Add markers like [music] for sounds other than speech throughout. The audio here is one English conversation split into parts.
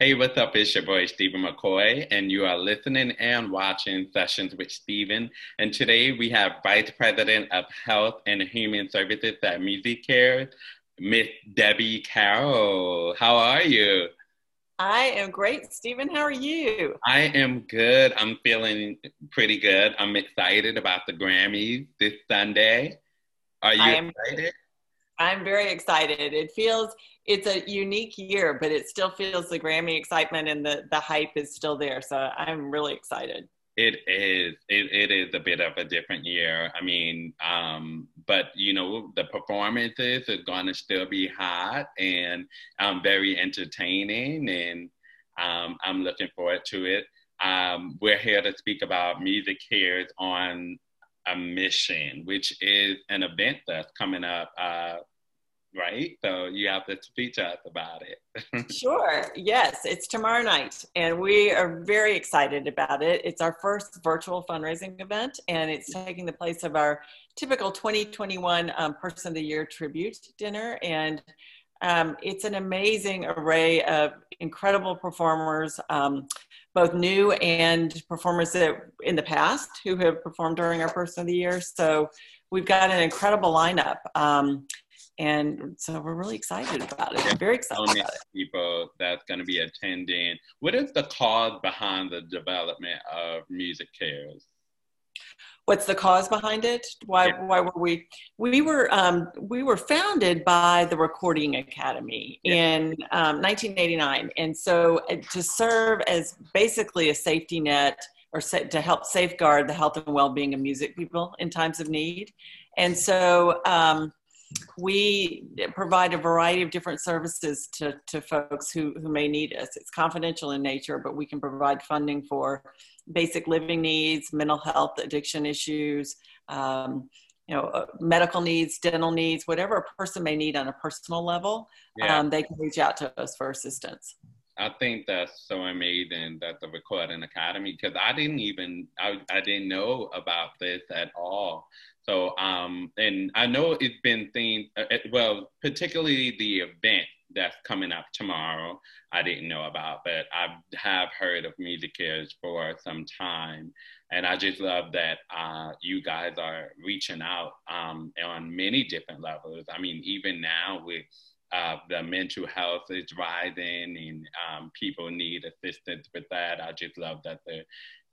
Hey, what's up? It's your boy Stephen McCoy, and you are listening and watching Sessions with Stephen. And today we have Vice President of Health and Human Services at MusiCares, Miss Debbie Carroll. How are you? I am great, Stephen. How are you? I am good. I'm feeling pretty good. I'm excited about the Grammys this Sunday. Are you am, excited? I'm very excited. It feels it's a unique year, but it still feels the Grammy excitement and the the hype is still there. So I'm really excited. It is. It, it is a bit of a different year. I mean, um, but you know, the performances are going to still be hot and um, very entertaining, and um, I'm looking forward to it. Um, we're here to speak about MusiCares on a mission, which is an event that's coming up uh, right? So you have to speak to us about it. [laughs] sure. Yes, it's tomorrow night, and we are very excited about it. It's our first virtual fundraising event, and it's taking the place of our typical 2021 um, Person of the Year tribute dinner. And um, it's an amazing array of incredible performers. Um, both new and performers that in the past who have performed during our Person of the Year. So we've got an incredible lineup. Um, and so we're really excited about it. I'm very excited about it. People that's going to be attending. What is the cause behind the development of MusiCares? What's the cause behind it? Why? Yeah. Why were we? We were um, we were founded by the Recording Academy yeah. in um, 1989, and so uh, to serve as basically a safety net or to help safeguard the health and well-being of music people in times of need. And so um, we provide a variety of different services to, to folks who, who may need us. It's confidential in nature, but we can provide funding for basic living needs, mental health, addiction issues, um, you know, uh, medical needs, dental needs, whatever a person may need on a personal level, yeah. um, they can reach out to us for assistance. I think that's so amazing that the Recording Academy, because I didn't even, I, I didn't know about this at all. So, um, and I know it's been things, uh, well, particularly the event that's coming up tomorrow, I didn't know about, but I have heard of MusiCares for some time. And I just love that uh, you guys are reaching out um, on many different levels. I mean, even now with uh, the mental health is rising and um, people need assistance with that. I just love that the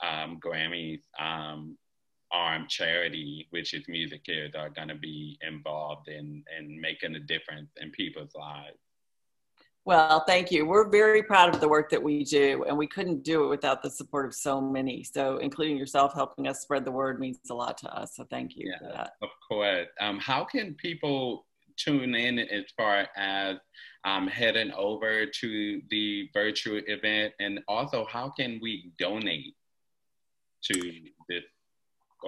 um, Grammys um, arm charity, which is MusiCares, are going to be involved in, in making a difference in people's lives. Well, thank you. We're very proud of the work that we do, and we couldn't do it without the support of so many. So, including yourself helping us spread the word means a lot to us. So, thank you yeah, for that. Of course. Um, how can people tune in as far as um, heading over to the virtual event? And also, how can we donate to this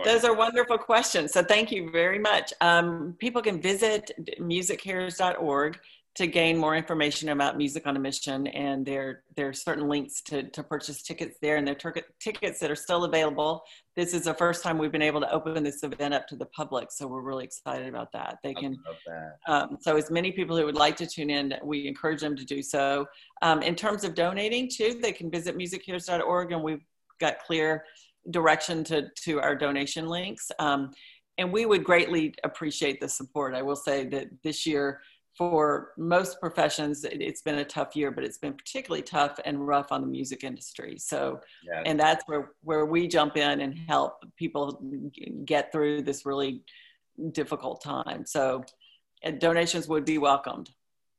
those are wonderful questions. So thank you very much. Um, people can visit musicares.org to gain more information about Music on a Mission, and there there are certain links to, to purchase tickets there, and there are tickets that are still available. This is the first time we've been able to open this event up to the public, so we're really excited about that. They can, that. Um, so as many people who would like to tune in, we encourage them to do so. Um, in terms of donating too, they can visit musicares.org, and we've got clear direction to, to our donation links. Um, and we would greatly appreciate the support. I will say that this year, for most professions, it's been a tough year, but it's been particularly tough and rough on the music industry. So, yes. and that's where, where we jump in and help people get through this really difficult time. So, donations would be welcomed.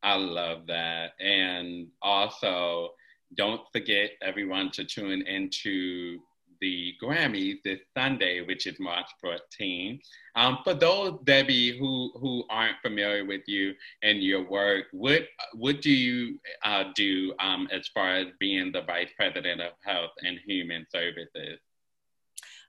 I love that. And also, don't forget everyone to tune into the Grammys this Sunday, which is March 14th. Um, for those, Debbie, who, who aren't familiar with you and your work, what, what do you uh, do um, as far as being the Vice President of Health and Human Services?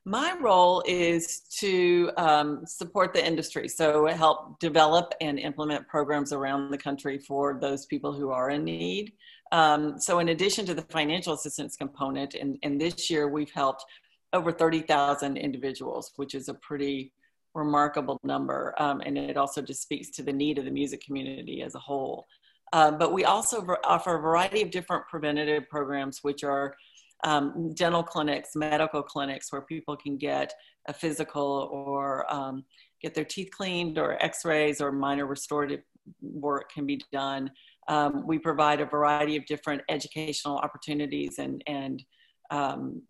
My role is to um, support the industry, so help develop and implement programs around the country for those people who are in need. Um, so in addition to the financial assistance component, and, and this year we've helped over 30,000 individuals, which is a pretty remarkable number. Um, and it also just speaks to the need of the music community as a whole. Um, but we also offer a variety of different preventative programs, which are um, dental clinics, medical clinics, where people can get a physical or um, get their teeth cleaned, or x rays, or minor restorative work can be done. Um, we provide a variety of different educational opportunities and, and um,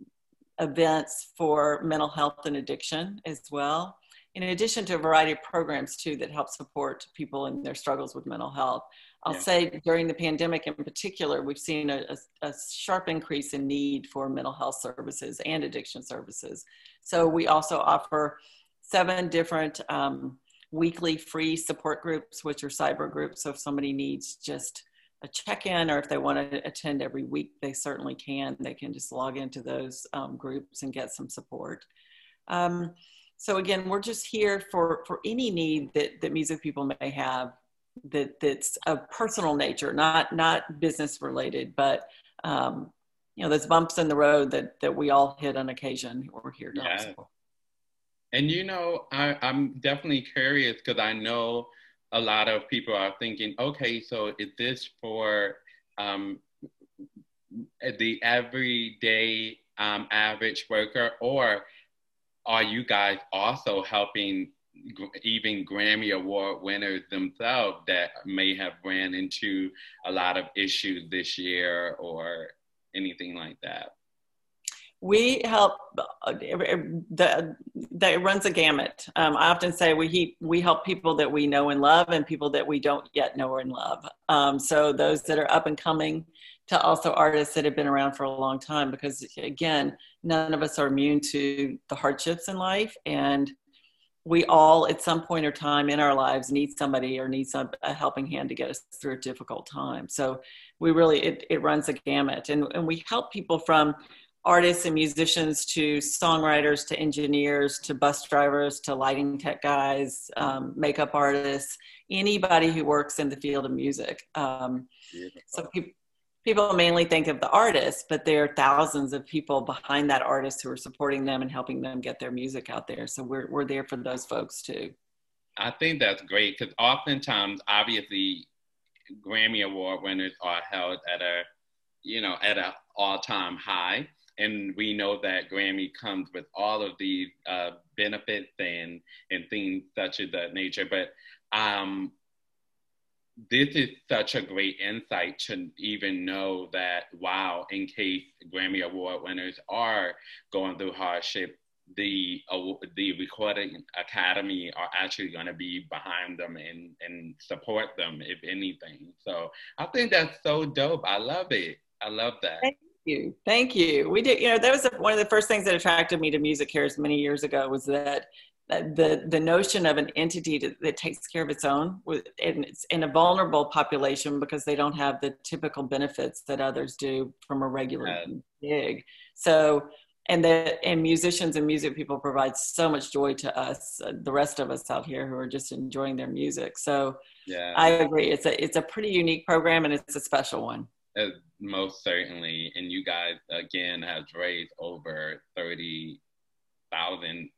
events for mental health and addiction as well in addition to a variety of programs too that help support people in their struggles with mental health. I'll yeah. say during the pandemic in particular, we've seen a, a, a, sharp increase in need for mental health services and addiction services. So we also offer seven different um, weekly free support groups, which are cyber groups. So if somebody needs just a check-in or if they want to attend every week, they certainly can. They can just log into those um, groups and get some support. Um, so again, we're just here for, for any need that, that music people may have that, that's of personal nature, not, not business related, but um, you know, those bumps in the road that, that we all hit on occasion. We're here to yeah. And you know, I, I'm definitely curious because I know a lot of people are thinking, okay, so is this for um, the everyday um, average worker, or are you guys also helping even Grammy Award winners themselves that may have ran into a lot of issues this year or anything like that? We help uh, the that runs a gamut. Um, I often say we we help people that we know and love and people that we don't yet know and love. Um, so those that are up and coming to also artists that have been around for a long time because again none of us are immune to the hardships in life and we all at some point or time in our lives need somebody or need some a helping hand to get us through a difficult time. So we really it, it runs a gamut and, and we help people from artists and musicians to songwriters to engineers to bus drivers to lighting tech guys um, makeup artists anybody who works in the field of music. Um, so people people mainly think of the artist, but there are thousands of people behind that artist who are supporting them and helping them get their music out there. So we're, we're there for those folks too. I think that's great because oftentimes, obviously, Grammy Award winners are held at a, you know, at an all-time high, and we know that Grammy comes with all of these uh, benefits and and things such as that nature. But um, this is such a great insight to even know that wow in case grammy award winners are going through hardship the uh, the recording academy are actually going to be behind them and and support them if anything. So i think that's so dope. I love it. I love that. Thank you. Thank you. We did you know that was one of the first things that attracted me to MusiCares many years ago was that the the notion of an entity to, that takes care of its own with and it's in a vulnerable population because they don't have the typical benefits that others do from a regular gig. So and that and musicians and music people provide so much joy to us uh, the rest of us out here who are just enjoying their music. So yeah. I agree. It's a it's a pretty unique program and it's a special one. Uh, most certainly. And you guys again have raised over 30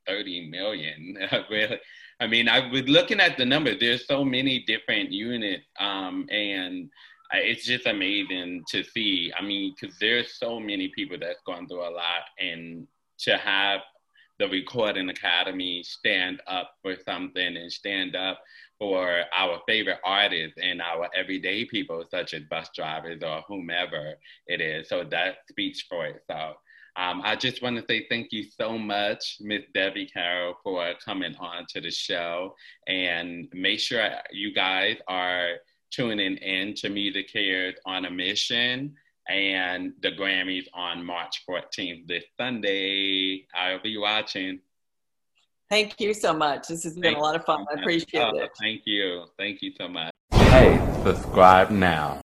thousand, thirty million. [laughs] really, I mean, I was looking at the number. There's so many different units, um, and it's just amazing to see. I mean, because there's so many people that's gone through a lot, and to have the Recording Academy stand up for something and stand up for our favorite artists and our everyday people, such as bus drivers or whomever it is. So that speaks for itself. Um, I just want to say thank you so much, Miss Debbie Carroll, for coming on to the show. And make sure you guys are tuning in to MusiCares on a Mission and the Grammys on March 14th this Sunday. I'll be watching. Thank you so much. This has been thank a lot of fun. I appreciate oh, it. Thank you. Thank you so much. Hey, subscribe now.